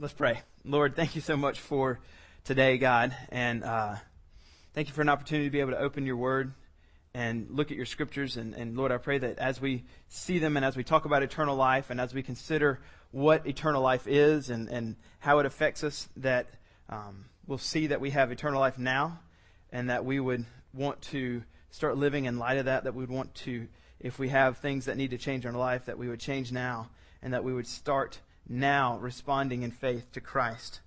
Let's pray. Lord, thank you so much for today, God, and uh, thank you for an opportunity to be able to open your word and look at your scriptures. And, and, Lord, I pray that as we see them and as we talk about eternal life and as we consider what eternal life is and, and how it affects us, that um, we'll see that we have eternal life now and that we would want to start living in light of that, that we would want to, if we have things that need to change in our life, that we would change now and that we would start now responding in faith to Christ.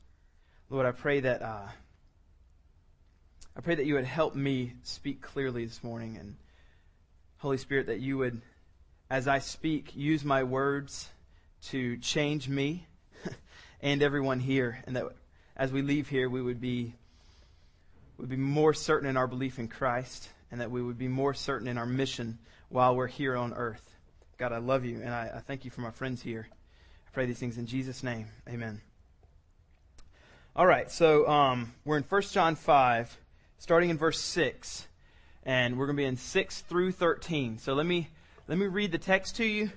Lord, I pray that uh, I pray that you would help me speak clearly this morning, and Holy Spirit, that you would, as I speak, use my words to change me and everyone here, and that as we leave here, we would be would be more certain in our belief in Christ, and that we would be more certain in our mission while we're here on earth. God, I love you, and I, I thank you for my friends here pray these things in Jesus' name. Amen. All right, so um, we're in 1 John 5, starting in verse 6, and we're going to be in 6 through 13. So let me let me read the text to you,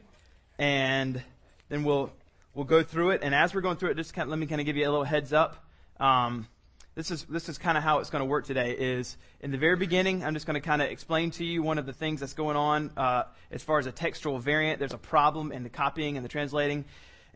and then we'll we'll go through it. And as we're going through it, just kind of, let me kind of give you a little heads up. Um, this is this is kind of how it's going to work today. Is in the very beginning, I'm just going to kind of explain to you one of the things that's going on uh, as far as a textual variant. There's a problem in the copying and the translating,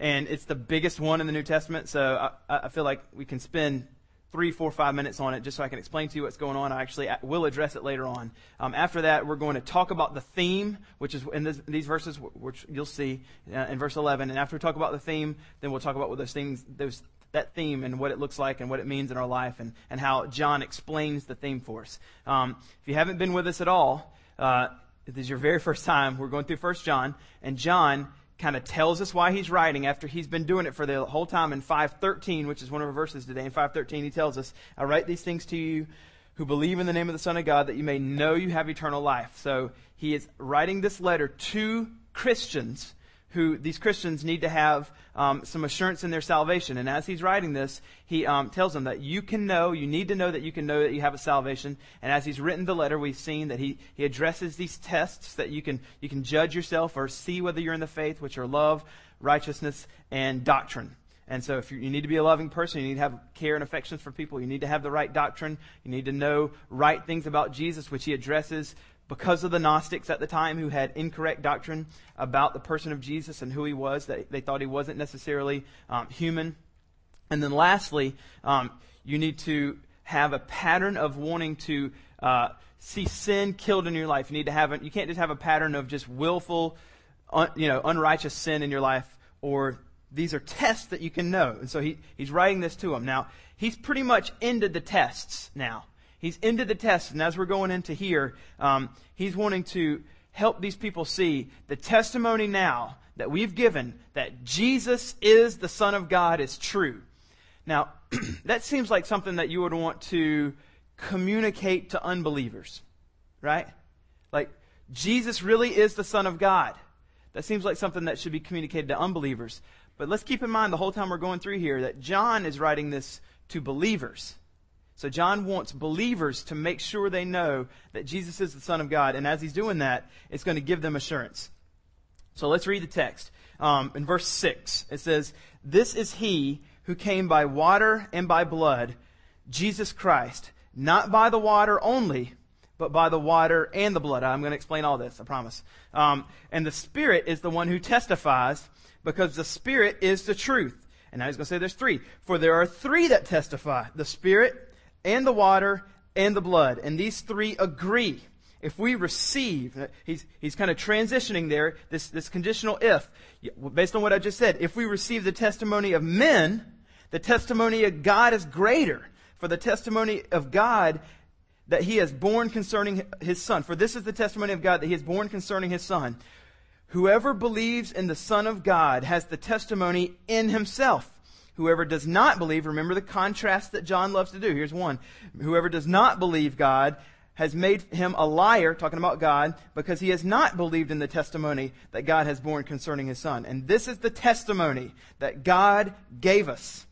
and it's the biggest one in the New Testament. So I, I feel like we can spend three, four, five minutes on it just so I can explain to you what's going on. I actually will address it later on. Um, after that, we're going to talk about the theme, which is in this, these verses, which you'll see uh, in verse 11. And after we talk about the theme, then we'll talk about what those things, those, that theme and what it looks like and what it means in our life and, and how John explains the theme for us. Um, if you haven't been with us at all, uh, this is your very first time, we're going through First John, and John kind of tells us why he's writing after he's been doing it for the whole time in 513, which is one of our verses today. In 513, he tells us, I write these things to you who believe in the name of the Son of God that you may know you have eternal life. So he is writing this letter to Christians who these Christians need to have um, some assurance in their salvation. And as he's writing this, he um, tells them that you can know, you need to know that you can know that you have a salvation. And as he's written the letter, we've seen that he, he addresses these tests that you can, you can judge yourself or see whether you're in the faith, which are love, righteousness, and doctrine. And so if you, you, need to be a loving person, you need to have care and affections for people, you need to have the right doctrine, you need to know right things about Jesus, which he addresses because of the Gnostics at the time who had incorrect doctrine about the person of Jesus and who he was, that they thought he wasn't necessarily um, human. And then lastly, um, you need to have a pattern of wanting to uh, see sin killed in your life. You need to have a, you can't just have a pattern of just willful, un, you know, unrighteous sin in your life, or these are tests that you can know. And so he, he's writing this to them. Now, he's pretty much ended the tests now. He's into the test, and as we're going into here, um, he's wanting to help these people see the testimony now that we've given that Jesus is the Son of God is true. Now, that seems like something that you would want to communicate to unbelievers, right? Like, Jesus really is the Son of God. That seems like something that should be communicated to unbelievers. But let's keep in mind the whole time we're going through here that John is writing this to believers. So John wants believers to make sure they know that Jesus is the Son of God. And as he's doing that, it's going to give them assurance. So let's read the text. Um, in verse 6, it says, This is he who came by water and by blood, Jesus Christ, not by the water only, but by the water and the blood. I'm going to explain all this, I promise. Um, and the Spirit is the one who testifies, because the Spirit is the truth. And now he's going to say there's three. For there are three that testify the Spirit, and the water and the blood. And these three agree. If we receive, uh, he's, he's kind of transitioning there, this, this conditional if, based on what I just said. If we receive the testimony of men, the testimony of God is greater. For the testimony of God that he has borne concerning his son. For this is the testimony of God that he has borne concerning his son. Whoever believes in the Son of God has the testimony in himself. Whoever does not believe, remember the contrast that John loves to do. Here's one. Whoever does not believe God has made him a liar, talking about God, because he has not believed in the testimony that God has borne concerning his son. And this is the testimony that God gave us.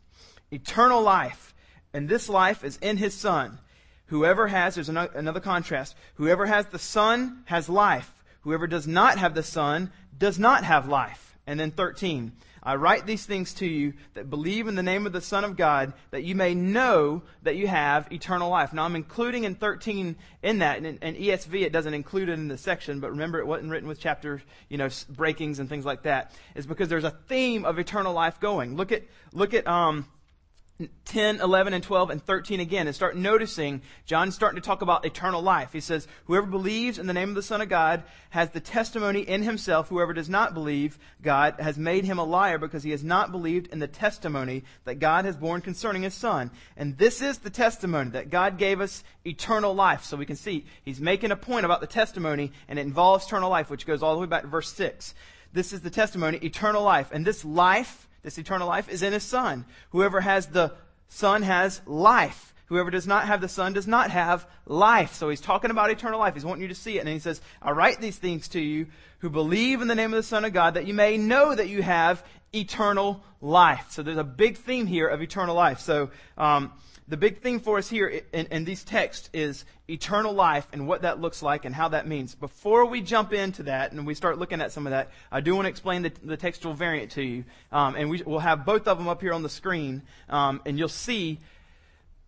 Eternal life. And this life is in his son. Whoever has, there's another contrast. Whoever has the son has life. Whoever does not have the son does not have life. And then 13. I write these things to you that believe in the name of the Son of God, that you may know that you have eternal life. Now I'm including in 13 in that, and in, in ESV it doesn't include it in the section, but remember it wasn't written with chapter, you know, breakings and things like that. It's because there's a theme of eternal life going. Look at, look at, um, 10, 11, and 12, and 13 again, and start noticing John's starting to talk about eternal life. He says, Whoever believes in the name of the Son of God has the testimony in himself. Whoever does not believe God has made him a liar because he has not believed in the testimony that God has borne concerning his Son. And this is the testimony that God gave us eternal life. So we can see he's making a point about the testimony, and it involves eternal life, which goes all the way back to verse 6. This is the testimony, eternal life. And this life, this eternal life is in his Son. Whoever has the Son has life. Whoever does not have the Son does not have life. So he's talking about eternal life. He's wanting you to see it. And he says, I write these things to you who believe in the name of the Son of God that you may know that you have eternal life. So there's a big theme here of eternal life. So, um, the big thing for us here in, in, these texts is eternal life and what that looks like and how that means. Before we jump into that and we start looking at some of that, I do want to explain the, the textual variant to you. Um, and we, will have both of them up here on the screen. Um, and you'll see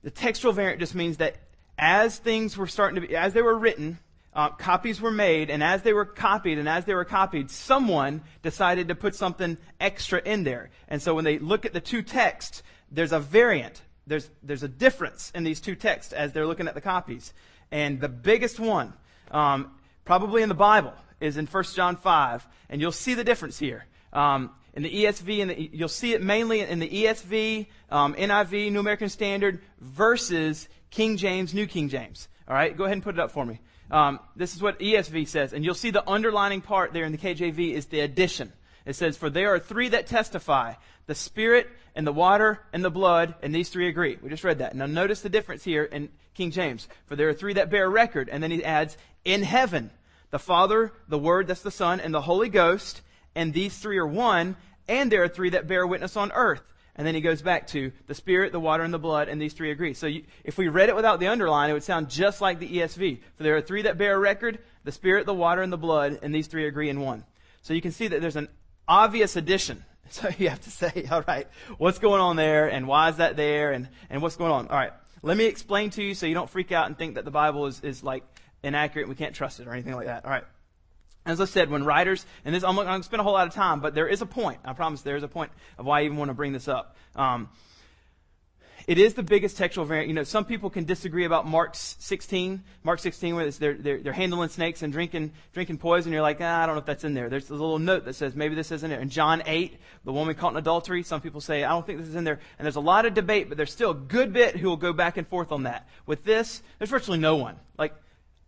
the textual variant just means that as things were starting to be, as they were written, uh, copies were made, and as they were copied, and as they were copied, someone decided to put something extra in there. And so when they look at the two texts, there's a variant there's, there's a difference in these two texts as they're looking at the copies. And the biggest one, um, probably in the Bible, is in 1 John 5. And you'll see the difference here. Um, in the ESV, and you'll see it mainly in the ESV, um, NIV, New American Standard, versus King James, New King James. All right, go ahead and put it up for me. Um, this is what ESV says, and you'll see the underlining part there in the KJV is the addition. It says, For there are three that testify the Spirit and the water and the blood, and these three agree. We just read that. Now notice the difference here in King James. For there are three that bear record, and then he adds, In heaven, the Father, the Word, that's the Son, and the Holy Ghost, and these three are one, and there are three that bear witness on earth. And then he goes back to the Spirit, the water, and the blood, and these three agree. So you, if we read it without the underline, it would sound just like the ESV. For there are three that bear record, the Spirit, the water, and the blood, and these three agree in one. So you can see that there's an obvious addition. So you have to say, all right, what's going on there and why is that there and, and what's going on? All right. Let me explain to you so you don't freak out and think that the Bible is, is like inaccurate and we can't trust it or anything like that. All right. As I said, when writers, and this, I'm not going to spend a whole lot of time, but there is a point. I promise there is a point of why I even want to bring this up. Um, it is the biggest textual variant. You know, some people can disagree about Mark 16, Mark 16, where they're, they're, they're, handling snakes and drinking, drinking poison. You're like, ah, I don't know if that's in there. There's a little note that says maybe this isn't there. And John 8, the woman caught in adultery, some people say, I don't think this is in there. And there's a lot of debate, but there's still a good bit who will go back and forth on that. With this, there's virtually no one. Like,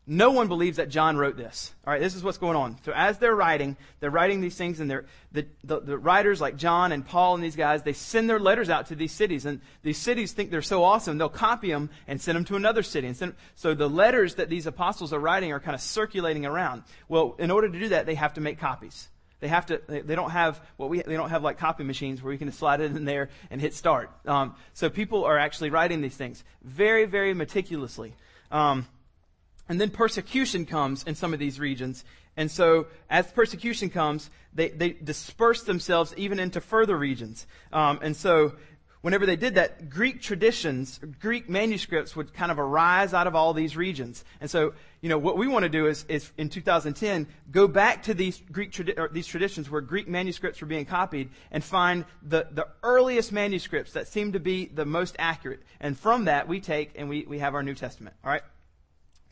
no one believes that John wrote this. All right, this is what's going on. So as they're writing, they're writing these things, and they're, the, the, the, writers like John and Paul and these guys, they send their letters out to these cities, and these cities think they're so awesome, they'll copy them and send them to another city. And send, so the letters that these apostles are writing are kind of circulating around. Well, in order to do that, they have to make copies. They have to. They don't have what we. They don't have like copy machines where you can slide it in there and hit start. Um, so people are actually writing these things very, very meticulously. Um, and then persecution comes in some of these regions. And so, as persecution comes, they, they disperse themselves even into further regions. Um, and so, whenever they did that, Greek traditions, Greek manuscripts would kind of arise out of all these regions. And so, you know, what we want to do is, is in 2010, go back to these Greek tradi- these traditions where Greek manuscripts were being copied and find the, the earliest manuscripts that seem to be the most accurate. And from that, we take and we, we have our New Testament. All right?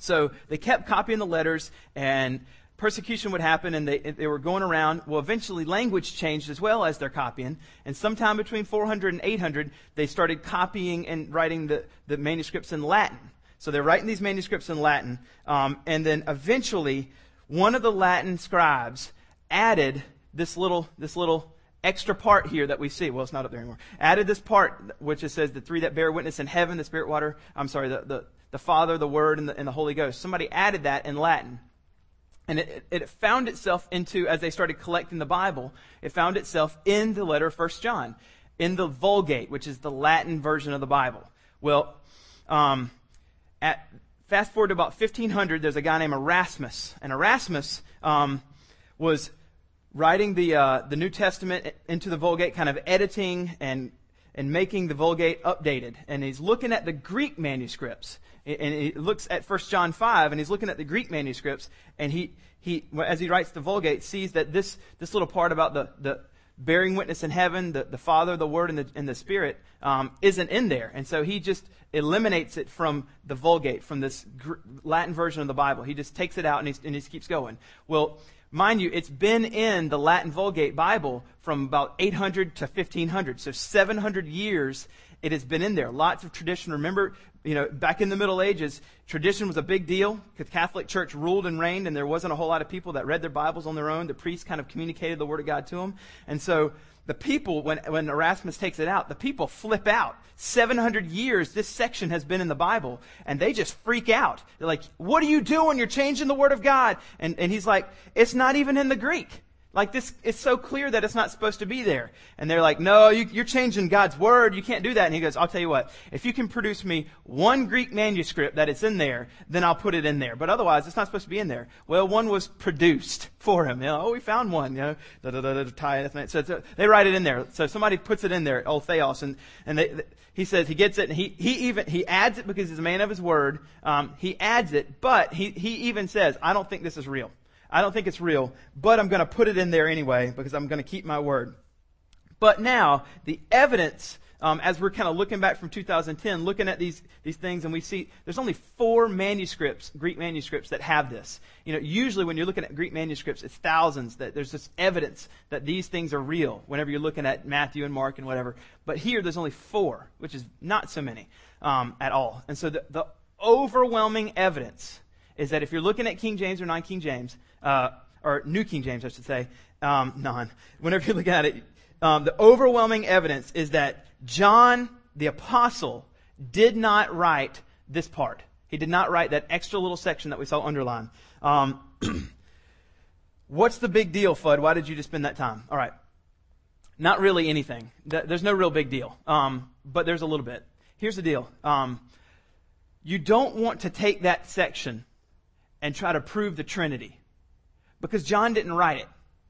So they kept copying the letters and persecution would happen and they, they were going around. Well, eventually language changed as well as they're copying. And sometime between 400 and 800, they started copying and writing the, the manuscripts in Latin. So they're writing these manuscripts in Latin. Um, and then eventually, one of the Latin scribes added this little, this little extra part here that we see. Well, it's not up there anymore. Added this part, which it says the three that bear witness in heaven, the spirit, water, I'm sorry, the, the, the Father, the Word, and the, and the Holy Ghost. Somebody added that in Latin. And it, it, found itself into, as they started collecting the Bible, it found itself in the letter of 1 John, in the Vulgate, which is the Latin version of the Bible. Well, um, at, fast forward to about 1500, there's a guy named Erasmus. And Erasmus um, was writing the, uh, the New Testament into the Vulgate, kind of editing and, and making the Vulgate updated. And he's looking at the Greek manuscripts. And he looks at 1 John 5, and he's looking at the Greek manuscripts, and he, he, as he writes the Vulgate, sees that this, this little part about the, the bearing witness in heaven, the, the Father, the Word, and the, and the Spirit, um, isn't in there. And so he just eliminates it from the Vulgate, from this Latin version of the Bible. He just takes it out and, and he keeps going. Well, Mind you, it's been in the Latin Vulgate Bible from about 800 to 1500. So 700 years it has been in there. Lots of tradition. Remember, you know, back in the Middle Ages, tradition was a big deal. The Catholic Church ruled and reigned, and there wasn't a whole lot of people that read their Bibles on their own. The priests kind of communicated the Word of God to them. And so the people, when, when Erasmus takes it out, the people flip out. 700 years this section has been in the Bible, and they just freak out. They're like, what are you doing? You're changing the Word of God. And, and he's like, it's not even in the Greek. Like this, it's so clear that it's not supposed to be there. And they're like, no, you, are changing God's word. You can't do that. And he goes, I'll tell you what, if you can produce me one Greek manuscript that it's in there, then I'll put it in there. But otherwise, it's not supposed to be in there. Well, one was produced for him. You know, oh, we found one, you know, so, so they write it in there. So somebody puts it in there, old Theos, and, and they, he says he gets it and he, he even, he adds it because he's a man of his word. Um, he adds it, but he, he even says, I don't think this is real. I don't think it's real, but I'm going to put it in there anyway because I'm going to keep my word. But now, the evidence, um, as we're kind of looking back from 2010, looking at these, these things, and we see there's only four manuscripts, Greek manuscripts, that have this. You know, usually when you're looking at Greek manuscripts, it's thousands that there's this evidence that these things are real whenever you're looking at Matthew and Mark and whatever. But here, there's only four, which is not so many um, at all. And so the, the overwhelming evidence is that if you're looking at King James or non King James, uh, or New King James, I should say, um, non. Whenever you look at it, um, the overwhelming evidence is that John, the apostle, did not write this part. He did not write that extra little section that we saw underlined. Um, what's the big deal, Fudd? Why did you just spend that time? All right. Not really anything. There's no real big deal. Um, but there's a little bit. Here's the deal. Um, you don't want to take that section and try to prove the Trinity because John didn't write it.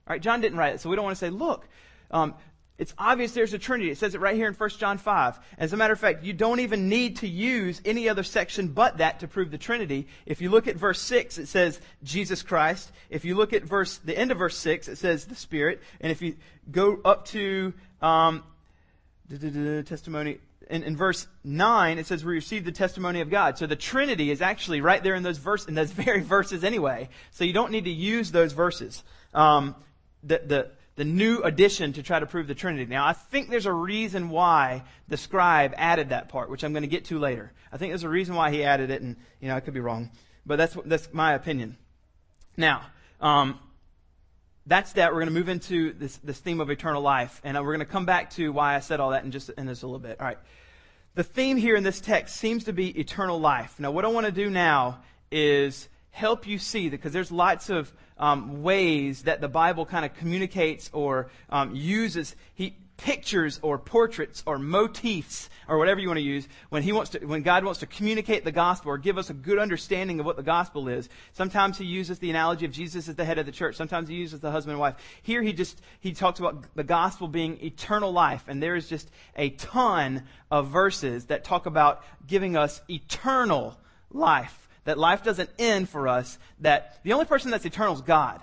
All right, John didn't write it, so we don't want to say, look, um, it's obvious there's a Trinity. It says it right here in 1 John 5. As a matter of fact, you don't even need to use any other section but that to prove the Trinity. If you look at verse 6, it says Jesus Christ. If you look at verse, the end of verse 6, it says the Spirit. And if you go up to, um, testimony, in, in verse 9, it says we receive the testimony of God. So the Trinity is actually right there in those verse, in those very verses anyway. So you don't need to use those verses. Um, the, the, the new addition to try to prove the Trinity. Now, I think there's a reason why the scribe added that part, which I'm going to get to later. I think there's a reason why he added it, and, you know, I could be wrong. But that's, that's my opinion. Now, um, that's that. We're going to move into this, this theme of eternal life, and we're going to come back to why I said all that in just in just a little bit. All right. The theme here in this text seems to be eternal life. Now, what I want to do now is help you see that because there's lots of um, ways that the Bible kind of communicates or um, uses. He, pictures or portraits or motifs or whatever you want to use when he wants to when God wants to communicate the gospel or give us a good understanding of what the gospel is. Sometimes he uses the analogy of Jesus as the head of the church. Sometimes he uses the husband and wife. Here he just he talks about the gospel being eternal life and there is just a ton of verses that talk about giving us eternal life. That life doesn't end for us, that the only person that's eternal is God.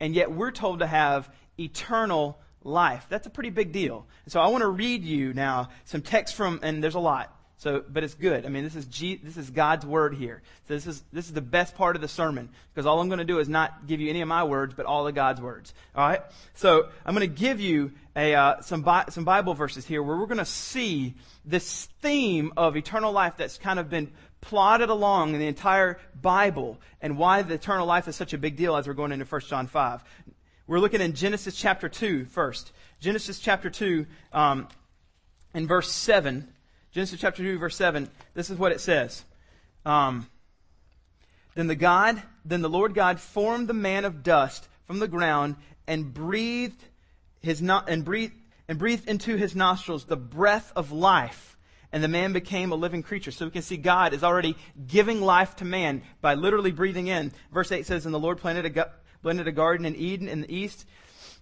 And yet we're told to have eternal life. That's a pretty big deal. so I want to read you now some text from, and there's a lot. So, but it's good. I mean, this is G, this is God's word here. So this is this is the best part of the sermon because all I'm going to do is not give you any of my words, but all of God's words. All right. So I'm going to give you a uh, some Bi- some Bible verses here where we're going to see this theme of eternal life that's kind of been plotted along in the entire Bible and why the eternal life is such a big deal as we're going into 1 John 5. We're looking in Genesis chapter 2 first. Genesis chapter 2, um, in verse 7. Genesis chapter 2, verse 7. This is what it says. Um, then the God, then the Lord God formed the man of dust from the ground and breathed his no, and breathed and breathed into his nostrils the breath of life and the man became a living creature. So we can see God is already giving life to man by literally breathing in. Verse 8 says, And the Lord planted a, planted a garden in Eden in the east,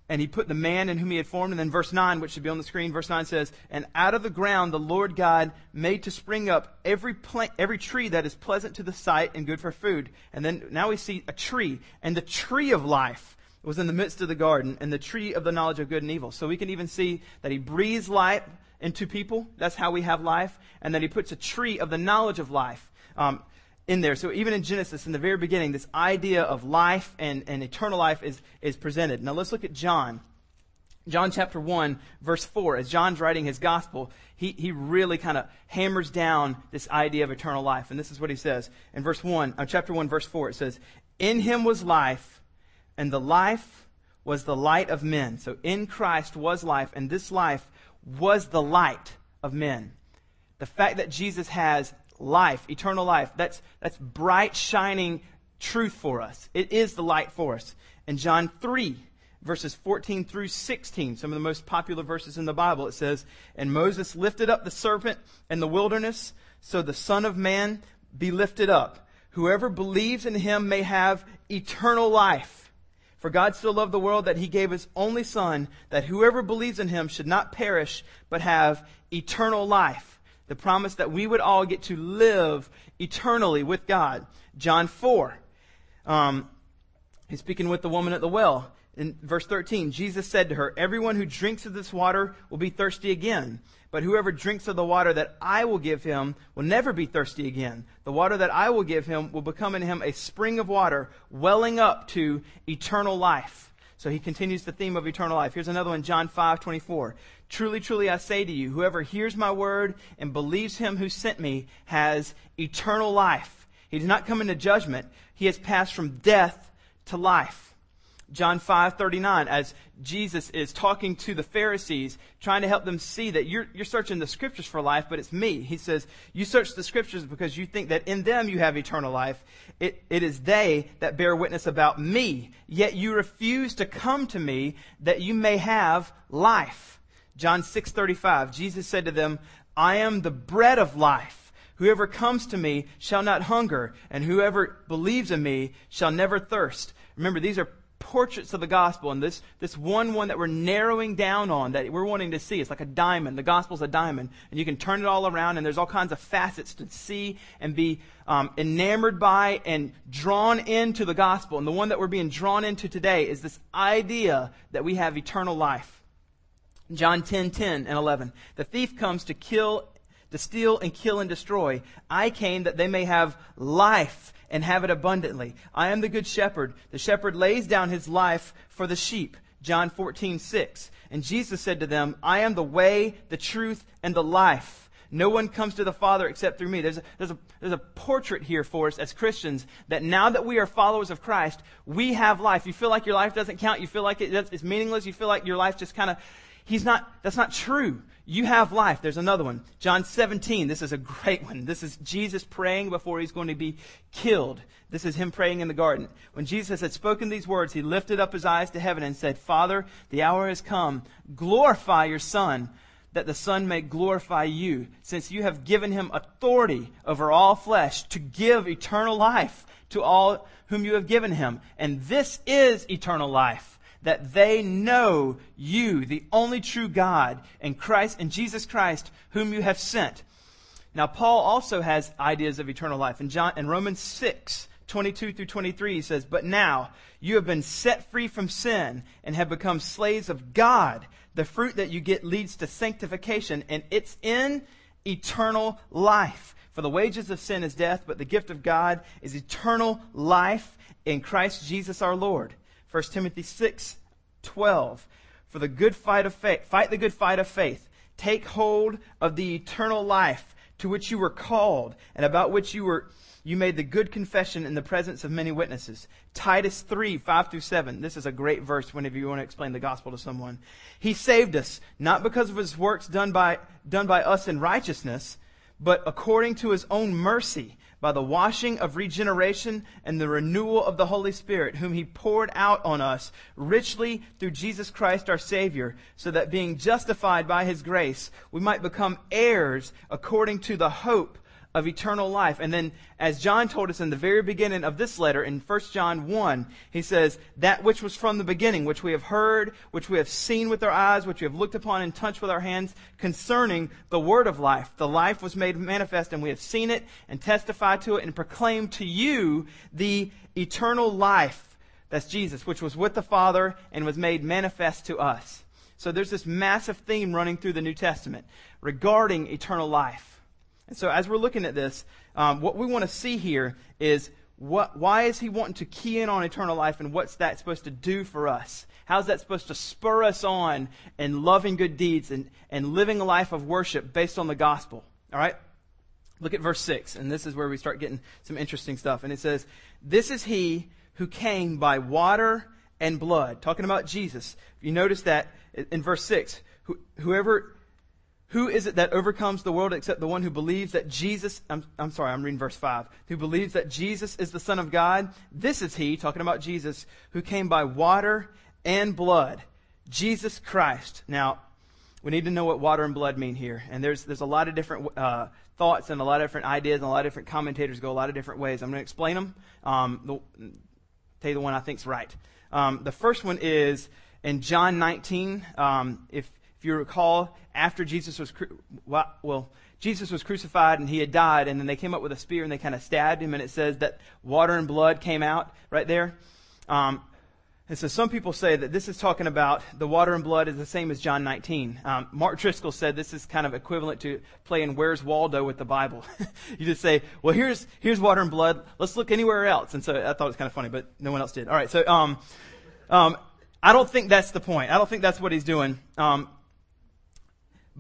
and he put the man in whom he had formed. And then verse 9, which should be on the screen, verse 9 says, And out of the ground the Lord God made to spring up every plant, every tree that is pleasant to the sight and good for food. And then now we see a tree, and the tree of life was in the midst of the garden, and the tree of the knowledge of good and evil. So we can even see that he breathes life into people. That's how we have life. And then he puts a tree of the knowledge of life. Um, in there. So even in Genesis, in the very beginning, this idea of life and, and eternal life is, is presented. Now let's look at John. John chapter 1, verse 4. As John's writing his gospel, he, he really kind of hammers down this idea of eternal life. And this is what he says. In verse 1, uh, chapter 1, verse 4, it says, In him was life, and the life was the light of men. So in Christ was life, and this life was the light of men. The fact that Jesus has life, eternal life. That's, that's bright, shining truth for us. It is the light for us. In John 3, verses 14 through 16, some of the most popular verses in the Bible, it says, And Moses lifted up the serpent in the wilderness, so the Son of Man be lifted up. Whoever believes in him may have eternal life. For God so loved the world that he gave his only Son, that whoever believes in him should not perish, but have eternal life the promise that we would all get to live eternally with God. John 4. Um, he's speaking with the woman at the well. In verse 13, Jesus said to her, Everyone who drinks of this water will be thirsty again. But whoever drinks of the water that I will give him will never be thirsty again. The water that I will give him will become in him a spring of water welling up to eternal life. So he continues the theme of eternal life. Here's another one, John 5, 24. Truly, truly, I say to you, whoever hears my word and believes him who sent me has eternal life. He does not come into judgment. He has passed from death to life. John 5:39 as Jesus is talking to the Pharisees trying to help them see that you're you're searching the scriptures for life but it's me. He says, "You search the scriptures because you think that in them you have eternal life. It it is they that bear witness about me, yet you refuse to come to me that you may have life." John 6:35 Jesus said to them, "I am the bread of life." Whoever comes to me shall not hunger, and whoever believes in me shall never thirst. Remember, these are portraits of the gospel and this, this one one that we're narrowing down on that we're wanting to see. It's like a diamond. The gospel's a diamond and you can turn it all around and there's all kinds of facets to see and be um, enamored by and drawn into the gospel. And the one that we're being drawn into today is this idea that we have eternal life. John 10, 10 and 11. The thief comes to kill, to steal and kill and destroy. I came that they may have life and have it abundantly. I am the good shepherd. The shepherd lays down his life for the sheep. John 14, 6. And Jesus said to them, I am the way, the truth, and the life. No one comes to the Father except through me. There's a, there's, a, there's a portrait here for us as Christians that now that we are followers of Christ, we have life. You feel like your life doesn't count. You feel like it, it's meaningless. You feel like your life just kind of, he's not, that's not true. You have life. There's another one. John 17. This is a great one. This is Jesus praying before he's going to be killed. This is him praying in the garden. When Jesus had spoken these words, he lifted up his eyes to heaven and said, Father, the hour has come. Glorify your son that the Son may glorify you, since you have given him authority over all flesh to give eternal life to all whom you have given him. And this is eternal life that they know you, the only true God, and Christ and Jesus Christ, whom you have sent. Now, Paul also has ideas of eternal life. In, John, in Romans 6, 22 through 23, he says, But now you have been set free from sin and have become slaves of God. The fruit that you get leads to sanctification, and it's in eternal life. For the wages of sin is death, but the gift of God is eternal life in Christ Jesus our Lord. 1 Timothy 6, 12. For the good fight of faith, fight the good fight of faith. Take hold of the eternal life to which you were called and about which you were, you made the good confession in the presence of many witnesses. Titus 3, 5 through 7. This is a great verse whenever you want to explain the gospel to someone. He saved us, not because of his works done by, done by us in righteousness, but according to his own mercy by the washing of regeneration and the renewal of the Holy Spirit, whom he poured out on us richly through Jesus Christ our Savior, so that being justified by his grace, we might become heirs according to the hope of eternal life. And then, as John told us in the very beginning of this letter, in 1 John 1, he says, That which was from the beginning, which we have heard, which we have seen with our eyes, which we have looked upon and touched with our hands, concerning the word of life. The life was made manifest, and we have seen it, and testified to it, and proclaimed to you the eternal life. That's Jesus, which was with the Father and was made manifest to us. So there's this massive theme running through the New Testament regarding eternal life. And so as we're looking at this, um, what we want to see here is what, why is he wanting to key in on eternal life and what's that supposed to do for us? How's that supposed to spur us on in loving good deeds and, and living a life of worship based on the gospel? All right? Look at verse 6, and this is where we start getting some interesting stuff. And it says, This is he who came by water and blood. Talking about Jesus. You notice that in verse 6. Whoever, who is it that overcomes the world except the one who believes that Jesus, I'm, I'm sorry, I'm reading verse 5, who believes that Jesus is the Son of God? This is he, talking about Jesus, who came by water and blood. Jesus Christ. Now, we need to know what water and blood mean here. And there's, there's a lot of different uh, thoughts and a lot of different ideas and a lot of different commentators go a lot of different ways. I'm going to explain them. Um, the, tell you the one I think's right. Um, the first one is in John 19, um, if, if you recall, after Jesus was, well, Jesus was crucified and he had died, and then they came up with a spear and they kind of stabbed him, and it says that water and blood came out right there. Um, and so some people say that this is talking about the water and blood is the same as John 19. Um, Mark Driscoll said this is kind of equivalent to playing Where's Waldo with the Bible. you just say, well, here's, here's water and blood. Let's look anywhere else. And so I thought it was kind of funny, but no one else did. All right. So, um, um, I don't think that's the point. I don't think that's what he's doing. Um,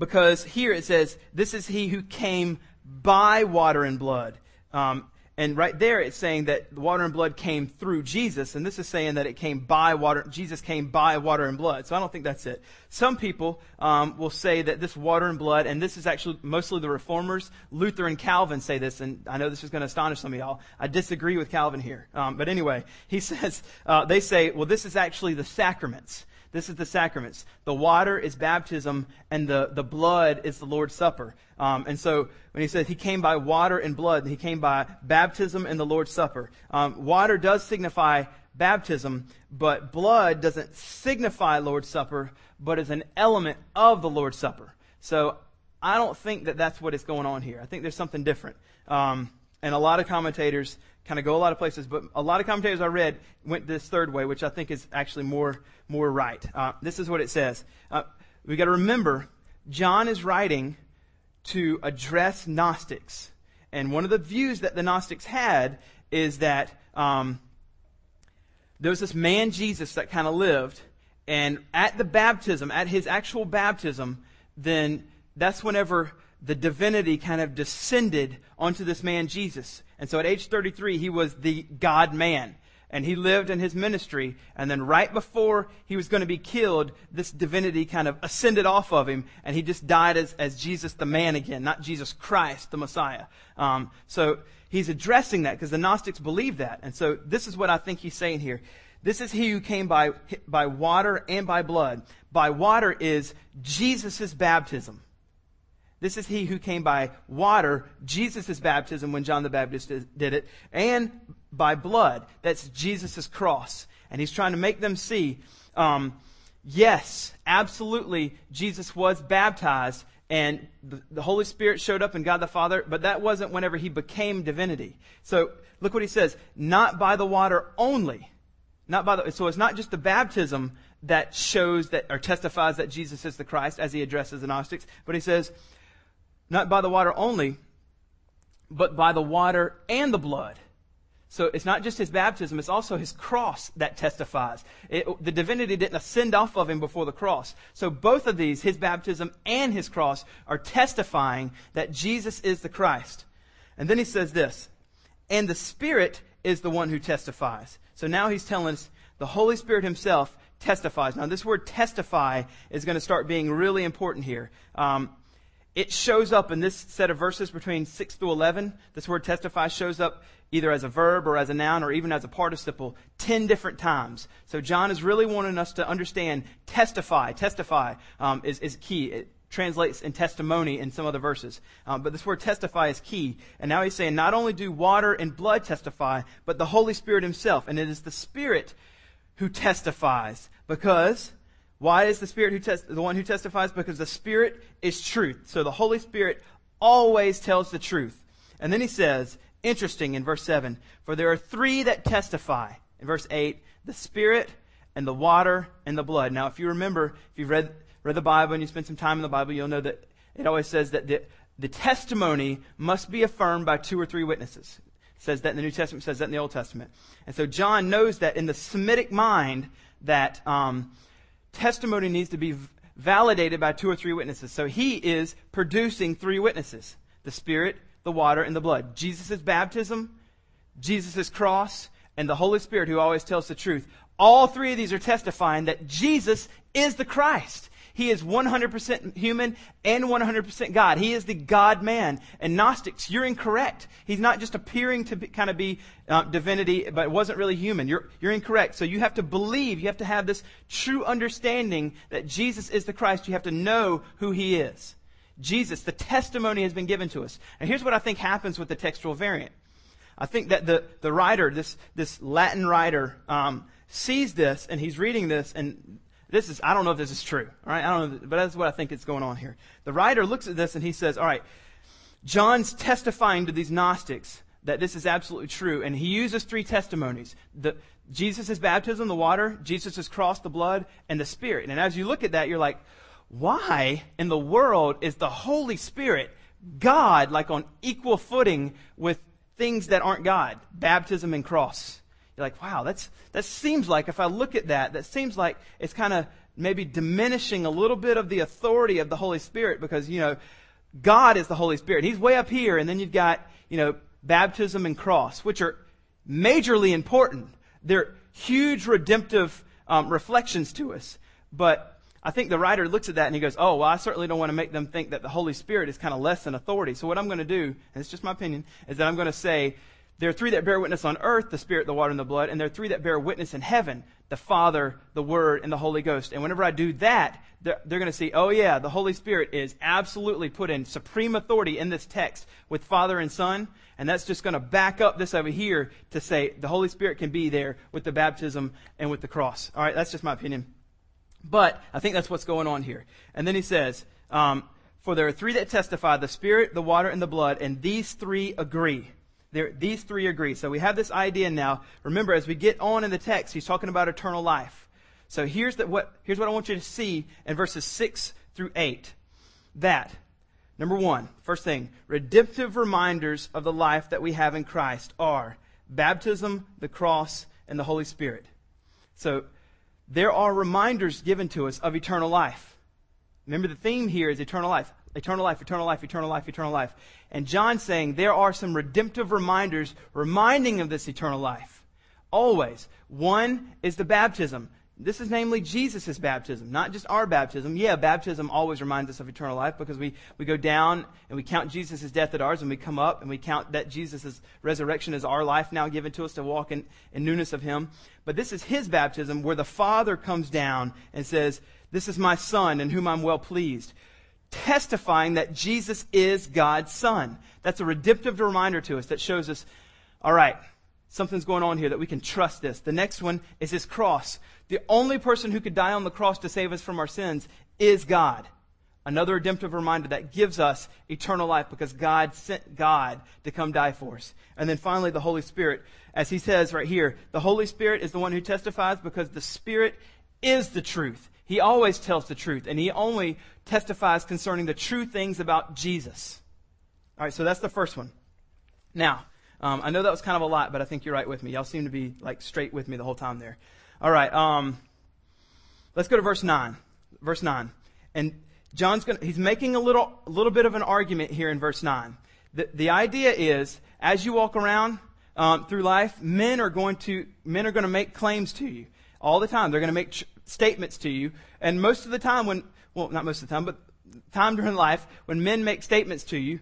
because here it says, this is he who came by water and blood. Um, and right there it's saying that water and blood came through Jesus, and this is saying that it came by water, Jesus came by water and blood. So I don't think that's it. Some people um, will say that this water and blood, and this is actually mostly the reformers, Luther and Calvin say this, and I know this is going to astonish some of y'all. I disagree with Calvin here. Um, but anyway, he says, uh, they say, well, this is actually the sacraments. This is the sacraments. The water is baptism, and the, the blood is the Lord's Supper. Um, and so when he says he came by water and blood, he came by baptism and the Lord's Supper. Um, water does signify baptism, but blood doesn't signify Lord's Supper, but is an element of the Lord's Supper. So I don't think that that's what is going on here. I think there's something different. Um, and a lot of commentators kind of go a lot of places, but a lot of commentators I read went this third way, which I think is actually more more right. Uh, this is what it says. Uh, we got to remember, John is writing to address Gnostics, and one of the views that the Gnostics had is that um, there was this man Jesus that kind of lived, and at the baptism, at his actual baptism, then that's whenever the divinity kind of descended onto this man Jesus. And so at age 33, he was the God man. And he lived in his ministry. And then right before he was going to be killed, this divinity kind of ascended off of him. And he just died as, as Jesus the man again, not Jesus Christ, the Messiah. Um, so he's addressing that because the Gnostics believe that. And so this is what I think he's saying here. This is he who came by, by water and by blood. By water is Jesus' baptism. This is he who came by water, Jesus' baptism when John the Baptist did it, and by blood. That's Jesus' cross. And he's trying to make them see, um, yes, absolutely, Jesus was baptized and the, Holy Spirit showed up in God the Father, but that wasn't whenever he became divinity. So look what he says, not by the water only. Not by the, so it's not just the baptism that shows that, or testifies that Jesus is the Christ as he addresses the Gnostics, but he says, not by the water only, but by the water and the blood. So it's not just his baptism, it's also his cross that testifies. It, the divinity didn't ascend off of him before the cross. So both of these, his baptism and his cross, are testifying that Jesus is the Christ. And then he says this, and the Spirit is the one who testifies. So now he's telling us the Holy Spirit himself testifies. Now this word testify is going to start being really important here. Um, it shows up in this set of verses between 6 through 11. This word testify shows up either as a verb or as a noun or even as a participle 10 different times. So John is really wanting us to understand testify. Testify um, is, is key. It, translates in testimony in some other verses. Um, but this word testify is key. And now he's saying not only do water and blood testify, but the Holy Spirit himself. And it is the Spirit who testifies. Because, why is the Spirit who tes- the one who testifies? Because the Spirit is truth. So the Holy Spirit always tells the truth. And then he says, interesting in verse 7, for there are three that testify. In verse 8, the Spirit and the water and the blood. Now, if you remember, if you've read read the Bible and you spend some time in the Bible, you'll know that it always says that the, the testimony must be affirmed by two or three witnesses. It says that in the New Testament, says that in the Old Testament. And so John knows that in the Semitic mind that um, testimony needs to be validated by two or three witnesses. So he is producing three witnesses. The Spirit, the water, and the blood. Jesus' baptism, Jesus' cross, and the Holy Spirit who always tells the truth. All three of these are testifying that Jesus is the Christ. He is 100% human and 100% God. He is the God man. And Gnostics, you're incorrect. He's not just appearing to be, kind of be uh, divinity, but it wasn't really human. You're, you're incorrect. So you have to believe, you have to have this true understanding that Jesus is the Christ. You have to know who he is. Jesus, the testimony has been given to us. And here's what I think happens with the textual variant. I think that the, the writer, this, this Latin writer, um, sees this and he's reading this and this is, I don't know if this is true. All right. I don't know, but that's what I think is going on here. The writer looks at this and he says, all right, John's testifying to these Gnostics that this is absolutely true. And he uses three testimonies. The, Jesus' baptism, the water, Jesus' cross, the blood, and the Spirit. And as you look at that, you're like, why in the world is the Holy Spirit God like on equal footing with things that aren't God? Baptism and cross. You're like, wow, that's, that seems like, if I look at that, that seems like it's kind of maybe diminishing a little bit of the authority of the Holy Spirit because, you know, God is the Holy Spirit. He's way up here, and then you've got, you know, baptism and cross, which are majorly important. They're huge redemptive um, reflections to us. But I think the writer looks at that and he goes, oh, well, I certainly don't want to make them think that the Holy Spirit is kind of less than authority. So what I'm going to do, and it's just my opinion, is that I'm going to say there are three that bear witness on earth, the Spirit, the water, and the blood, and there are three that bear witness in heaven, the Father, the Word, and the Holy Ghost. And whenever I do that, they're, they're going to see, oh yeah, the Holy Spirit is absolutely put in supreme authority in this text with Father and Son, and that's just going to back up this over here to say the Holy Spirit can be there with the baptism and with the cross. All right, that's just my opinion. But I think that's what's going on here. And then he says, um, for there are three that testify, the Spirit, the water, and the blood, and these three agree these three agree. So we have this idea now. Remember, as we get on in the text, he's talking about eternal life. So here's, the, what, here's what I want you to see in verses 6 through 8. That, number one, first thing, redemptive reminders of the life that we have in Christ are baptism, the cross, and the Holy Spirit. So there are reminders given to us of eternal life. Remember, the theme here is eternal life. Eternal life, eternal life, eternal life, eternal life. And John's saying there are some redemptive reminders reminding of this eternal life. Always. One is the baptism. This is namely Jesus' baptism, not just our baptism. Yeah, baptism always reminds us of eternal life because we, we go down and we count Jesus' death at ours and we come up and we count that Jesus' resurrection is our life now given to us to walk in, in newness of Him. But this is His baptism where the Father comes down and says, This is my Son in whom I'm well pleased testifying that Jesus is God's Son. That's a redemptive reminder to us that shows us, all right, something's going on here that we can trust this. The next one is his cross. The only person who could die on the cross to save us from our sins is God. Another redemptive reminder that gives us eternal life because God sent God to come die for us. And then finally, the Holy Spirit. As he says right here, the Holy Spirit is the one who testifies because the Spirit is the truth. He always tells the truth, and he only testifies concerning the true things about Jesus. All right, so that's the first one. Now, um, I know that was kind of a lot, but I think you're right with me. Y'all seem to be like straight with me the whole time there. All right, um, let's go to verse nine. Verse nine, and John's going he's making a little little bit of an argument here in verse nine. The, the idea is, as you walk around um, through life, men are going to men are going to make claims to you all the time. They're going to make statements to you. And most of the time when, well, not most of the time, but time during life, when men make statements to you,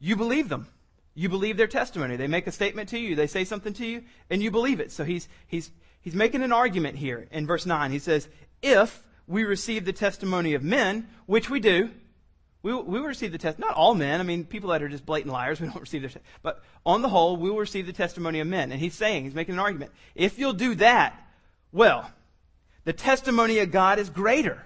you believe them. You believe their testimony. They make a statement to you, they say something to you, and you believe it. So he's, he's, he's making an argument here in verse 9. He says, If we receive the testimony of men, which we do, we, we will receive the test, not all men, I mean, people that are just blatant liars, we don't receive their, but on the whole, we will receive the testimony of men. And he's saying, he's making an argument. If you'll do that, well, the testimony of God is greater.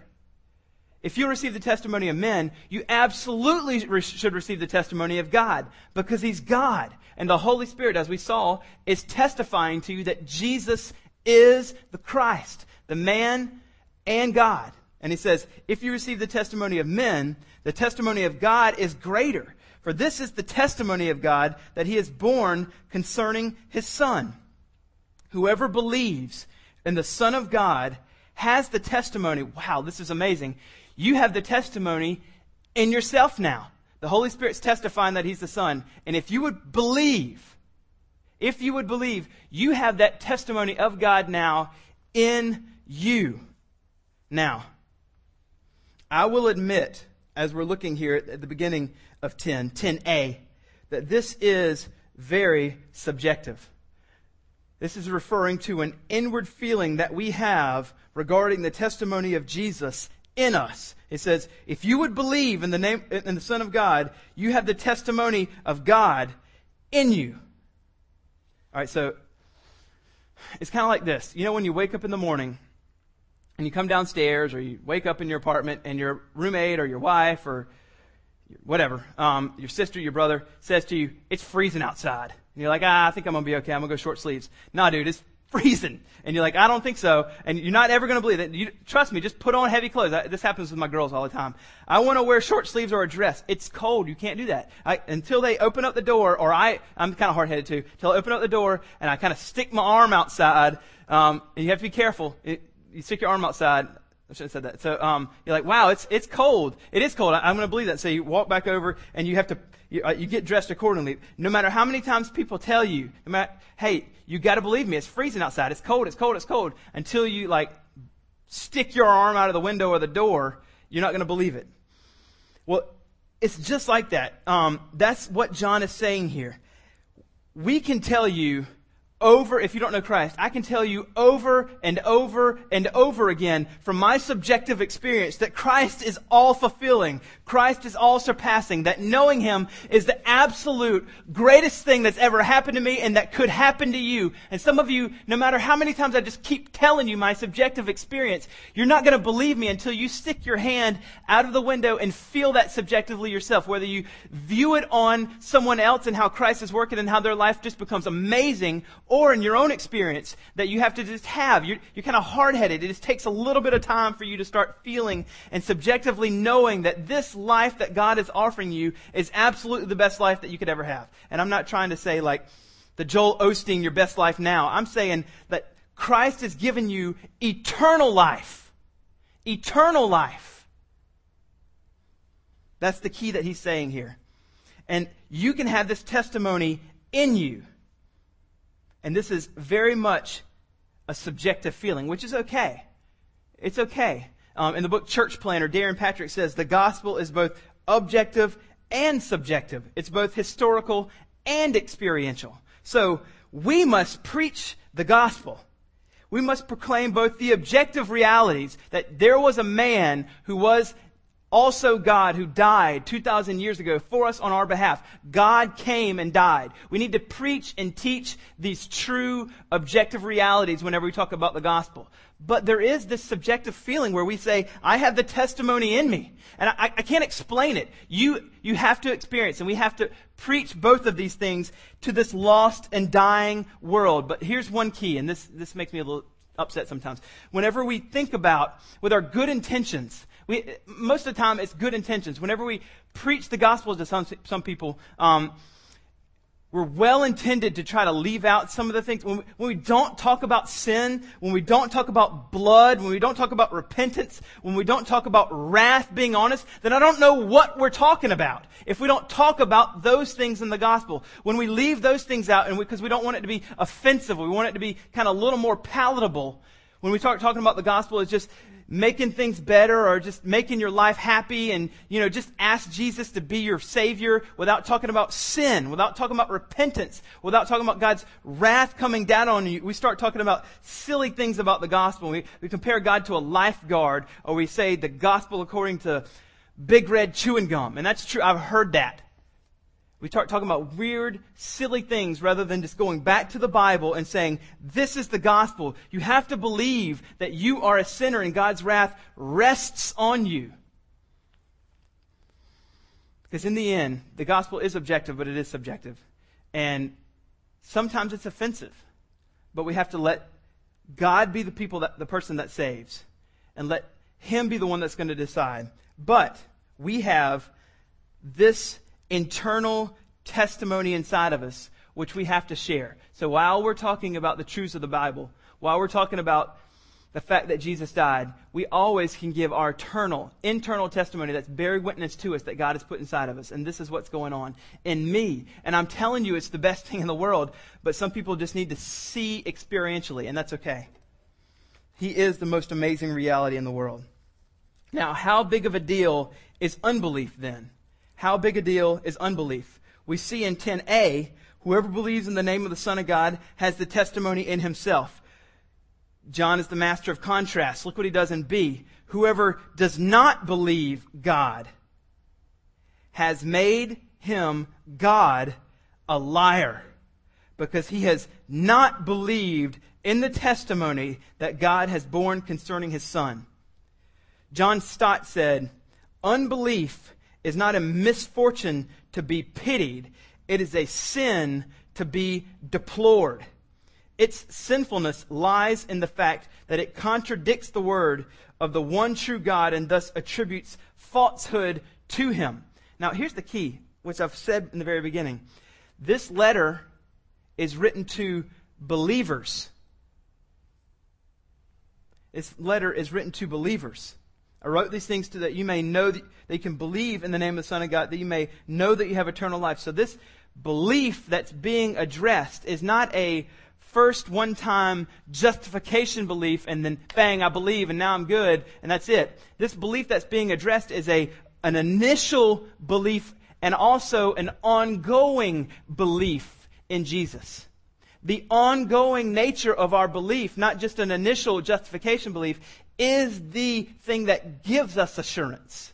If you receive the testimony of men, you absolutely re- should receive the testimony of God because He's God. And the Holy Spirit, as we saw, is testifying to you that Jesus is the Christ, the man and God. And He says, if you receive the testimony of men, the testimony of God is greater. For this is the testimony of God that He is borne concerning His Son. Whoever believes in the Son of God has the testimony. Wow, this is amazing. You have the testimony in yourself now. The Holy Spirit's testifying that He's the Son. And if you would believe, if you would believe, you have that testimony of God now in you. Now, I will admit, as we're looking here at the beginning of 10, 10a, that this is very subjective. This is referring to an inward feeling that we have regarding the testimony of Jesus in us. It says, if you would believe in the name, in the Son of God, you have the testimony of God in you. Alright, so, it's kind of like this. You know, when you wake up in the morning, and you come downstairs, or you wake up in your apartment, and your roommate, or your wife, or whatever, um, your sister, your brother, says to you, it's freezing outside. And you're like, ah, I think I'm gonna be okay. I'm gonna go short sleeves. Nah, dude, it's freezing. And you're like, I don't think so. And you're not ever going to believe it. You, trust me, just put on heavy clothes. I, this happens with my girls all the time. I want to wear short sleeves or a dress. It's cold. You can't do that. I, until they open up the door, or I, I'm kind of hard headed too, until I open up the door and I kind of stick my arm outside. Um, and you have to be careful. It, you stick your arm outside. I should have said that. So um, you're like, wow, it's it's cold. It is cold. I, am going to believe that. So you walk back over and you have to you, uh, you, get dressed accordingly. No matter how many times people tell you, no matter, hey, you got to believe me. It's freezing outside. It's cold. It's cold. It's cold. Until you like stick your arm out of the window or the door, you're not going to believe it. Well, it's just like that. Um, that's what John is saying here. We can tell you over, if you don't know Christ, I can tell you over and over and over again from my subjective experience that Christ is all fulfilling. Christ is all surpassing. That knowing Him is the absolute greatest thing that's ever happened to me and that could happen to you. And some of you, no matter how many times I just keep telling you my subjective experience, you're not going to believe me until you stick your hand out of the window and feel that subjectively yourself. Whether you view it on someone else and how Christ is working and how their life just becomes amazing or in your own experience that you have to just have. You're, you're kind of hard headed. It just takes a little bit of time for you to start feeling and subjectively knowing that this life that God is offering you is absolutely the best life that you could ever have. And I'm not trying to say like the Joel Osteen, your best life now. I'm saying that Christ has given you eternal life. Eternal life. That's the key that he's saying here. And you can have this testimony in you. And this is very much a subjective feeling, which is okay. It's okay. Um, in the book Church Planter, Darrin Patrick says the gospel is both objective and subjective. It's both historical and experiential. So we must preach the gospel. We must proclaim both the objective realities that there was a man who was also God who died 2,000 years ago for us on our behalf. God came and died. We need to preach and teach these true objective realities whenever we talk about the gospel. But there is this subjective feeling where we say, I have the testimony in me. And I, I can't explain it. You, you have to experience and we have to preach both of these things to this lost and dying world. But here's one key, and this, this makes me a little upset sometimes. Whenever we think about, with our good intentions, we, most of the time, it's good intentions. Whenever we preach the gospel to some, some people, um, we're well intended to try to leave out some of the things. When we, when we, don't talk about sin, when we don't talk about blood, when we don't talk about repentance, when we don't talk about wrath, being honest, then I don't know what we're talking about. If we don't talk about those things in the gospel, when we leave those things out, and because we, we, don't want it to be offensive, we want it to be kind of a little more palatable. When we start talking about the gospel, it's just making things better or just making your life happy and, you know, just ask Jesus to be your Savior without talking about sin, without talking about repentance, without talking about God's wrath coming down on you. We start talking about silly things about the gospel. We, we compare God to a lifeguard or we say the gospel according to big red chewing gum. And that's true. I've heard that. We start talking about weird, silly things rather than just going back to the Bible and saying, this is the gospel. You have to believe that you are a sinner and God's wrath rests on you. Because in the end, the gospel is objective, but it is subjective. And sometimes it's offensive. But we have to let God be the people that, the person that saves. And let Him be the one that's going to decide. But we have this internal testimony inside of us, which we have to share. So while we're talking about the truths of the Bible, while we're talking about the fact that Jesus died, we always can give our eternal, internal testimony that's bearing witness to us that God has put inside of us. And this is what's going on in me. And I'm telling you, it's the best thing in the world, but some people just need to see experientially, and that's okay. He is the most amazing reality in the world. Now, how big of a deal is unbelief then? How big a deal is unbelief? We see in 10a, whoever believes in the name of the Son of God has the testimony in himself. John is the master of contrast. Look what he does in B. Whoever does not believe God has made him, God, a liar because he has not believed in the testimony that God has borne concerning his son. John Stott said, unbelief is not a misfortune to be pitied. It is a sin to be deplored. Its sinfulness lies in the fact that it contradicts the word of the one true God and thus attributes falsehood to him. Now, here's the key, which I've said in the very beginning. This letter is written to believers. This letter is written to believers. I wrote these things so that you may know that, that you can believe in the name of the Son of God, that you may know that you have eternal life. So this belief that's being addressed is not a first one time justification belief and then bang, I believe and now I'm good and that's it. This belief that's being addressed is a, an initial belief and also an ongoing belief in Jesus the ongoing nature of our belief, not just an initial justification belief, is the thing that gives us assurance.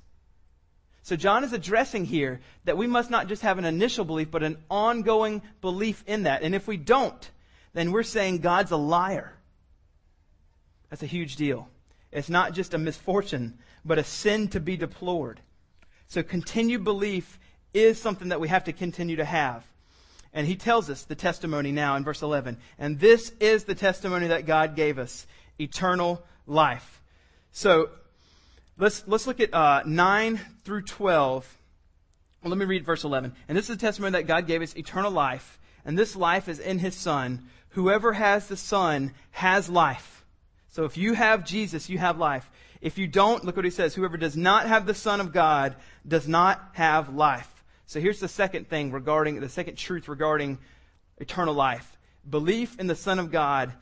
So John is addressing here that we must not just have an initial belief, but an ongoing belief in that. And if we don't, then we're saying God's a liar. That's a huge deal. It's not just a misfortune, but a sin to be deplored. So continued belief is something that we have to continue to have. And he tells us the testimony now in verse 11. And this is the testimony that God gave us eternal life. So let's, let's look at uh, 9 through 12. Well, let me read verse 11. And this is a testimony that God gave us eternal life. And this life is in his Son. Whoever has the Son has life. So if you have Jesus, you have life. If you don't, look what he says. Whoever does not have the Son of God does not have life. So here's the second thing regarding, the second truth regarding eternal life. Belief in the Son of God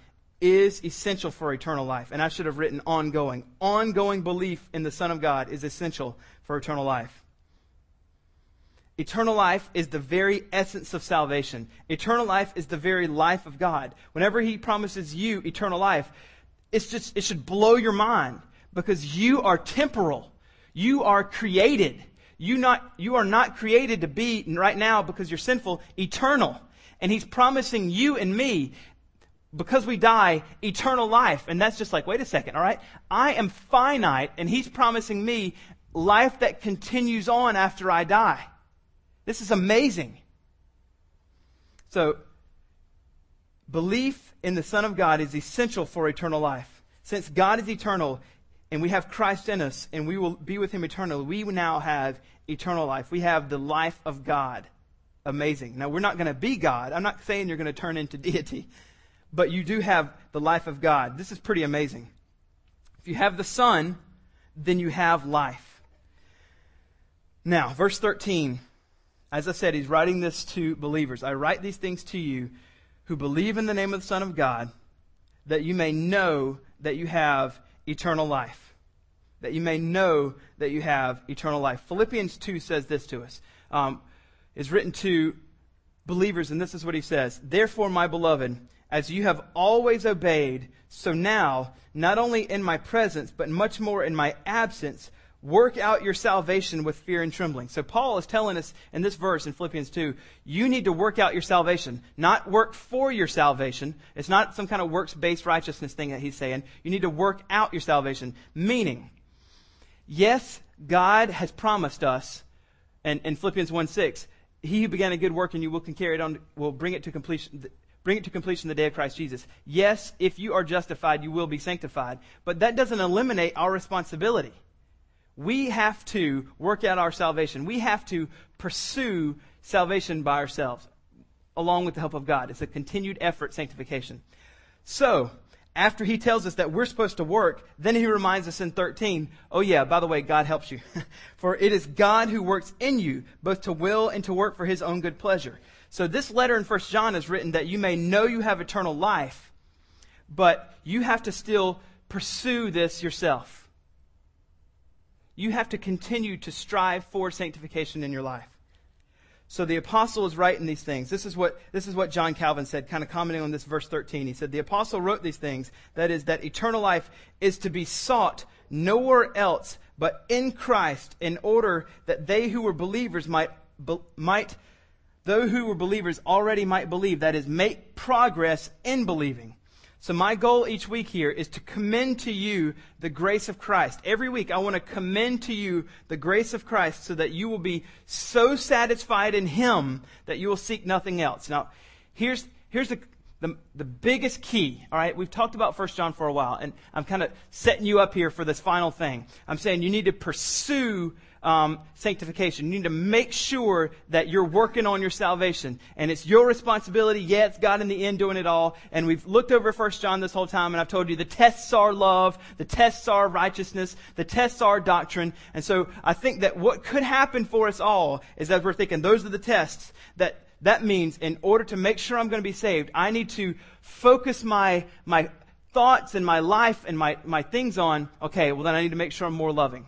is essential for eternal life. And I should have written ongoing. Ongoing belief in the Son of God is essential for eternal life. Eternal life is the very essence of salvation. Eternal life is the very life of God. Whenever He promises you eternal life, it's just, it should blow your mind because you are temporal. You are created. You, not, you are not created to be right now because you're sinful, eternal. And he's promising you and me, because we die, eternal life. And that's just like, wait a second, all right? I am finite, and he's promising me life that continues on after I die. This is amazing. So, belief in the Son of God is essential for eternal life. Since God is eternal, and we have Christ in us and we will be with him eternally, we now have eternal life. We have the life of God. Amazing. Now, we're not going to be God. I'm not saying you're going to turn into deity, but you do have the life of God. This is pretty amazing. If you have the Son, then you have life. Now, verse 13. As I said, he's writing this to believers. I write these things to you who believe in the name of the Son of God, that you may know that you have eternal life. That you may know that you have eternal life. Philippians 2 says this to us. Um, is written to believers, and this is what he says. Therefore, my beloved, as you have always obeyed, so now, not only in my presence, but much more in my absence, work out your salvation with fear and trembling. So Paul is telling us in this verse in Philippians 2, you need to work out your salvation, not work for your salvation. It's not some kind of works-based righteousness thing that he's saying. You need to work out your salvation. Meaning, yes, God has promised us, and in Philippians 1 6, he who began a good work and you will carry it on, will bring it to completion, bring it to completion the day of Christ Jesus. Yes, if you are justified, you will be sanctified. But that doesn't eliminate our responsibility. We have to work out our salvation. We have to pursue salvation by ourselves, along with the help of God. It's a continued effort, sanctification. So, after he tells us that we're supposed to work, then he reminds us in 13, oh yeah, by the way, God helps you. for it is God who works in you, both to will and to work for his own good pleasure. So this letter in 1 John is written that you may know you have eternal life, but you have to still pursue this yourself. You have to continue to strive for sanctification in your life. So the apostle is writing these things. This is what, this is what John Calvin said, kind of commenting on this verse 13. He said, the apostle wrote these things. That is, that eternal life is to be sought nowhere else but in Christ in order that they who were believers might, be, might, those who were believers already might believe. That is, make progress in believing. So my goal each week here is to commend to you the grace of Christ. Every week I want to commend to you the grace of Christ so that you will be so satisfied in Him that you will seek nothing else. Now, here's, here's the, the, the biggest key, all right? We've talked about 1 John for a while, and I'm kind of setting you up here for this final thing. I'm saying you need to pursue um, sanctification. You need to make sure that you're working on your salvation. And it's your responsibility. Yeah, it's God in the end doing it all. And we've looked over First John this whole time, and I've told you the tests are love, the tests are righteousness, the tests are doctrine. And so I think that what could happen for us all is that we're thinking those are the tests that that means in order to make sure I'm going to be saved, I need to focus my, my thoughts and my life and my, my things on, okay, well then I need to make sure I'm more loving.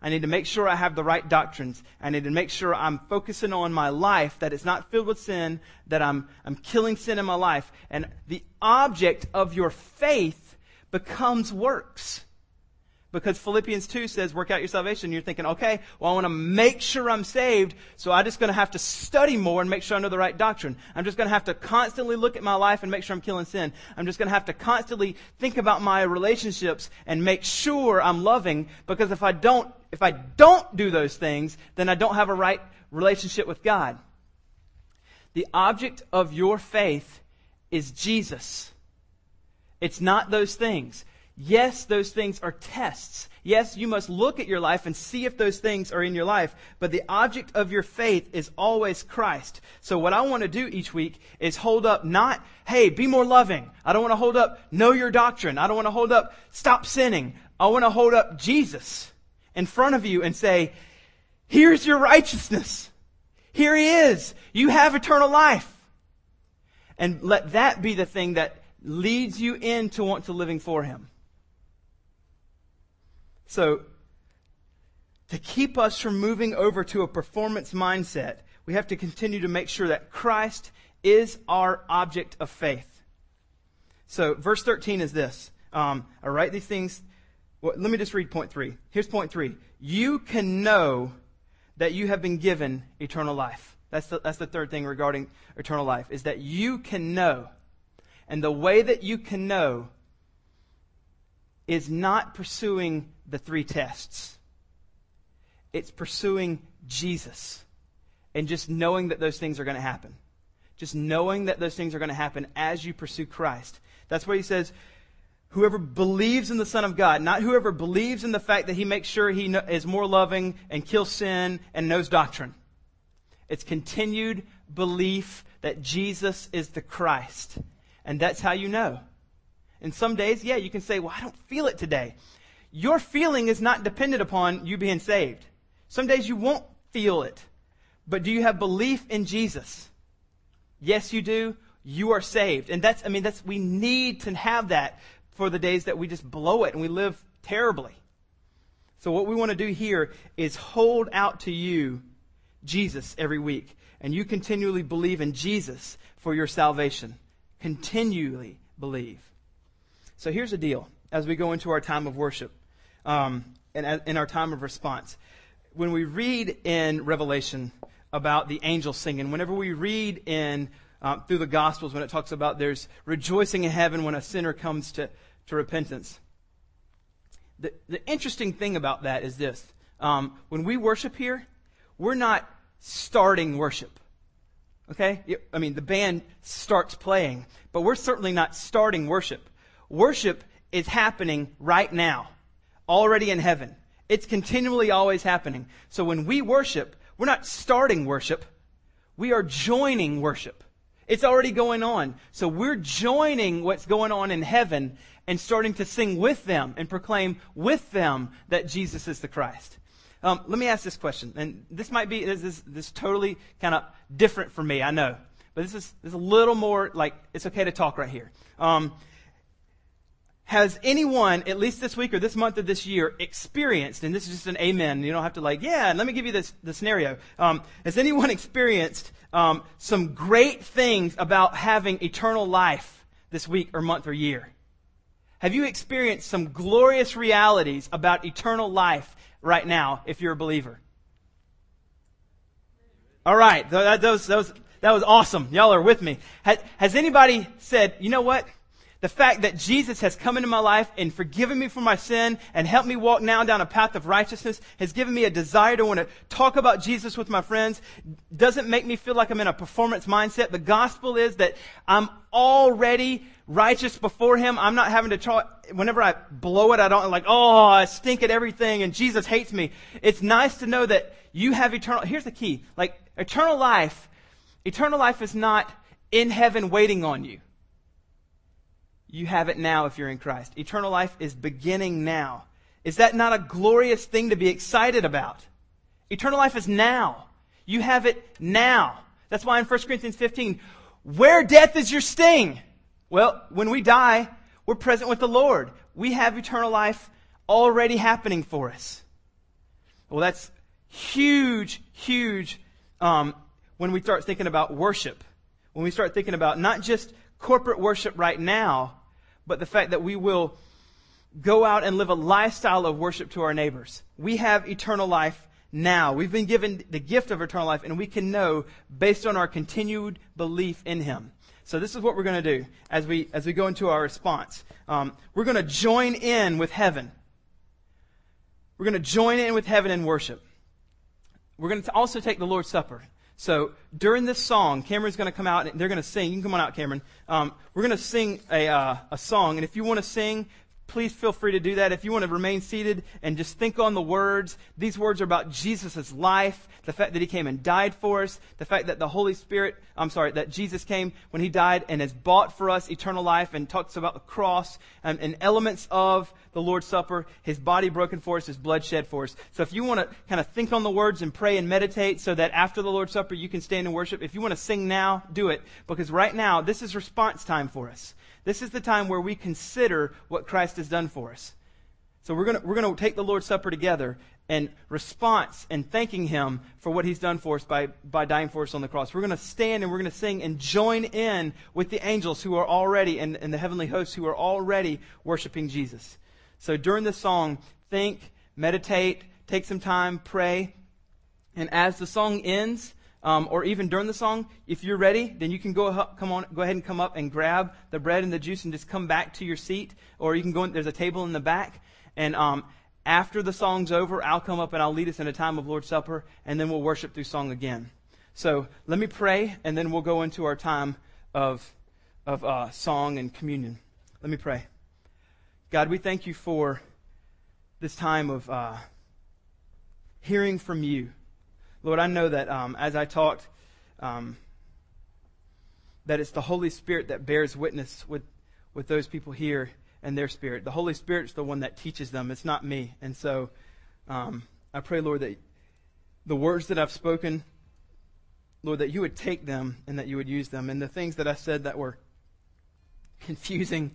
I need to make sure I have the right doctrines. I need to make sure I'm focusing on my life, that it's not filled with sin, that I'm, I'm killing sin in my life. And the object of your faith becomes works. Because Philippians 2 says, work out your salvation. You're thinking, okay, well, I want to make sure I'm saved, so I'm just going to have to study more and make sure I know the right doctrine. I'm just going to have to constantly look at my life and make sure I'm killing sin. I'm just going to have to constantly think about my relationships and make sure I'm loving, because if I don't, if I don't do those things, then I don't have a right relationship with God. The object of your faith is Jesus. It's not those things. Yes, those things are tests. Yes, you must look at your life and see if those things are in your life, but the object of your faith is always Christ. So what I want to do each week is hold up not, hey, be more loving. I don't want to hold up, know your doctrine. I don't want to hold up, stop sinning. I want to hold up Jesus in front of you and say, here's your righteousness. Here he is. You have eternal life. And let that be the thing that leads you into want to living for him. So, to keep us from moving over to a performance mindset, we have to continue to make sure that Christ is our object of faith. So, verse 13 is this. Um, I write these things. Well, let me just read point three. Here's point three. You can know that you have been given eternal life. That's the, that's the third thing regarding eternal life, is that you can know. And the way that you can know is not pursuing the three tests. It's pursuing Jesus and just knowing that those things are going to happen. Just knowing that those things are going to happen as you pursue Christ. That's why he says, whoever believes in the Son of God, not whoever believes in the fact that he makes sure he is more loving and kills sin and knows doctrine. It's continued belief that Jesus is the Christ. And that's how you know. And some days, yeah, you can say, well, I don't feel it today. Your feeling is not dependent upon you being saved. Some days you won't feel it. But do you have belief in Jesus? Yes, you do. You are saved. And that's, I mean, that's, we need to have that for the days that we just blow it and we live terribly. So what we want to do here is hold out to you Jesus every week. And you continually believe in Jesus for your salvation. Continually believe. So here's the deal as we go into our time of worship. Um, in, in our time of response. When we read in Revelation about the angels singing, whenever we read in um, through the Gospels when it talks about there's rejoicing in heaven when a sinner comes to, to repentance. The, the interesting thing about that is this. Um, when we worship here, we're not starting worship. Okay? I mean, the band starts playing, but we're certainly not starting worship. Worship is happening right now, already in heaven. It's continually always happening. So when we worship, we're not starting worship, we are joining worship. It's already going on. So we're joining what's going on in heaven and starting to sing with them and proclaim with them that Jesus is the Christ. Um, let me ask this question, and this might be this is this totally kind of different for me. I know, but this is this is a little more like it's okay to talk right here. Um, has anyone, at least this week or this month or this year, experienced, and this is just an amen, you don't have to like, yeah, let me give you this, the scenario. Um, has anyone experienced um, some great things about having eternal life this week or month or year? Have you experienced some glorious realities about eternal life right now if you're a believer? All right, that, that, was, that, was, that was awesome. Y'all are with me. Has, has anybody said, you know what? The fact that Jesus has come into my life and forgiven me for my sin and helped me walk now down a path of righteousness has given me a desire to want to talk about Jesus with my friends. Doesn't make me feel like I'm in a performance mindset. The gospel is that I'm already righteous before Him. I'm not having to try, whenever I blow it, I don't like, oh, I stink at everything and Jesus hates me. It's nice to know that you have eternal, here's the key. Like, eternal life, eternal life is not in heaven waiting on you. You have it now if you're in Christ. Eternal life is beginning now. Is that not a glorious thing to be excited about? Eternal life is now. You have it now. That's why in 1 Corinthians 15, where death is your sting? Well, when we die, we're present with the Lord. We have eternal life already happening for us. Well, that's huge, huge um, when we start thinking about worship. When we start thinking about not just corporate worship right now, but the fact that we will go out and live a lifestyle of worship to our neighbors. We have eternal life now. We've been given the gift of eternal life, and we can know based on our continued belief in Him. So this is what we're going to do as we as we go into our response. Um, we're going to join in with heaven. We're going to join in with heaven in worship. We're going to also take the Lord's Supper. So during this song, Cameron's going to come out and they're going to sing. You can come on out, Cameron. Um, we're going to sing a, uh, a song. And if you want to sing, please feel free to do that. If you want to remain seated and just think on the words, these words are about Jesus' life, the fact that he came and died for us, the fact that the Holy Spirit, I'm sorry, that Jesus came when he died and has bought for us eternal life and talks about the cross and, and elements of the Lord's Supper, his body broken for us, his blood shed for us. So if you want to kind of think on the words and pray and meditate so that after the Lord's Supper you can stand and worship, if you want to sing now, do it. Because right now, this is response time for us. This is the time where we consider what Christ has done for us. So we're going we're going to take the Lord's Supper together and response and thanking Him for what He's done for us by, by dying for us on the cross. We're going to stand and we're going to sing and join in with the angels who are already, and, and the heavenly hosts who are already worshiping Jesus. So during the song, think, meditate, take some time, pray. And as the song ends, um, or even during the song, if you're ready, then you can go come on, go ahead and come up and grab the bread and the juice and just come back to your seat. Or you can go. In, there's a table in the back, and um, after the song's over, I'll come up and I'll lead us in a time of Lord's Supper, and then we'll worship through song again. So let me pray, and then we'll go into our time of of uh, song and communion. Let me pray. God, we thank you for this time of uh, hearing from you. Lord, I know that um, as I talked, um, that it's the Holy Spirit that bears witness with, with those people here and their spirit. The Holy Spirit's the one that teaches them. It's not me. And so um, I pray, Lord, that the words that I've spoken, Lord, that you would take them and that you would use them. And the things that I said that were confusing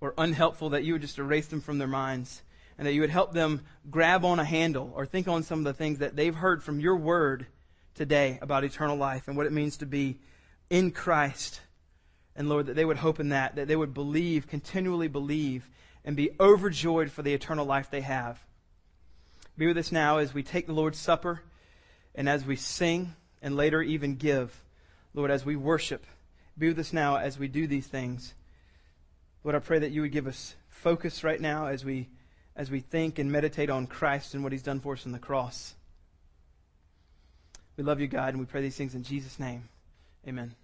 or unhelpful, that you would just erase them from their minds and that you would help them grab on a handle or think on some of the things that they've heard from your word today about eternal life and what it means to be in Christ. And Lord, that they would hope in that, that they would believe, continually believe, and be overjoyed for the eternal life they have. Be with us now as we take the Lord's Supper and as we sing and later even give. Lord, as we worship, be with us now as we do these things. Lord, I pray that you would give us focus right now as we, as we think and meditate on Christ and what he's done for us on the cross. We love you, God, and we pray these things in Jesus' name. Amen.